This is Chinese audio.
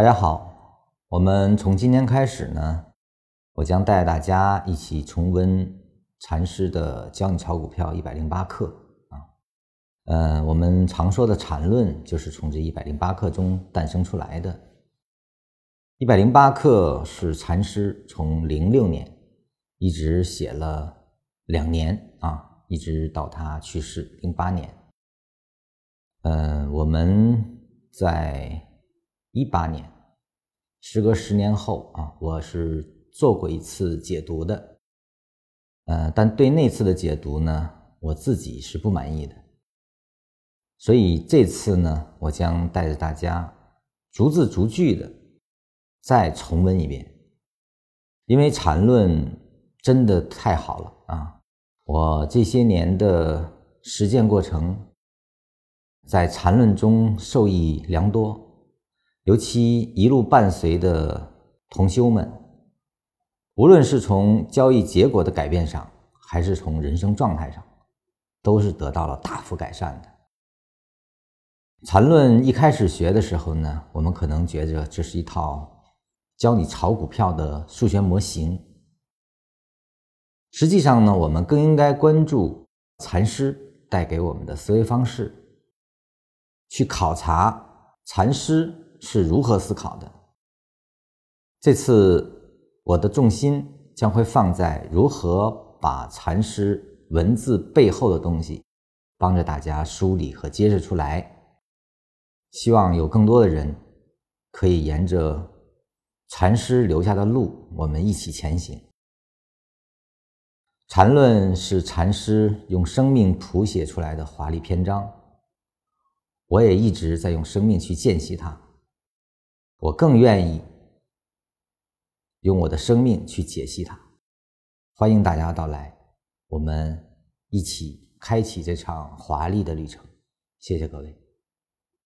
大家好，我们从今天开始呢，我将带大家一起重温禅师的《教你炒股票一百零八课》啊。呃，我们常说的禅论就是从这一百零八课中诞生出来的。一百零八课是禅师从零六年一直写了两年啊，一直到他去世零八年。嗯，我们在。一八年，时隔十年后啊，我是做过一次解读的，呃，但对那次的解读呢，我自己是不满意的，所以这次呢，我将带着大家逐字逐句的再重温一遍，因为禅论真的太好了啊！我这些年的实践过程，在禅论中受益良多。尤其一路伴随的同修们，无论是从交易结果的改变上，还是从人生状态上，都是得到了大幅改善的。禅论一开始学的时候呢，我们可能觉着这是一套教你炒股票的数学模型。实际上呢，我们更应该关注禅师带给我们的思维方式，去考察禅师。是如何思考的？这次我的重心将会放在如何把禅师文字背后的东西帮着大家梳理和揭示出来。希望有更多的人可以沿着禅师留下的路，我们一起前行。禅论是禅师用生命谱写出来的华丽篇章，我也一直在用生命去见习它。我更愿意用我的生命去解析它。欢迎大家到来，我们一起开启这场华丽的旅程。谢谢各位。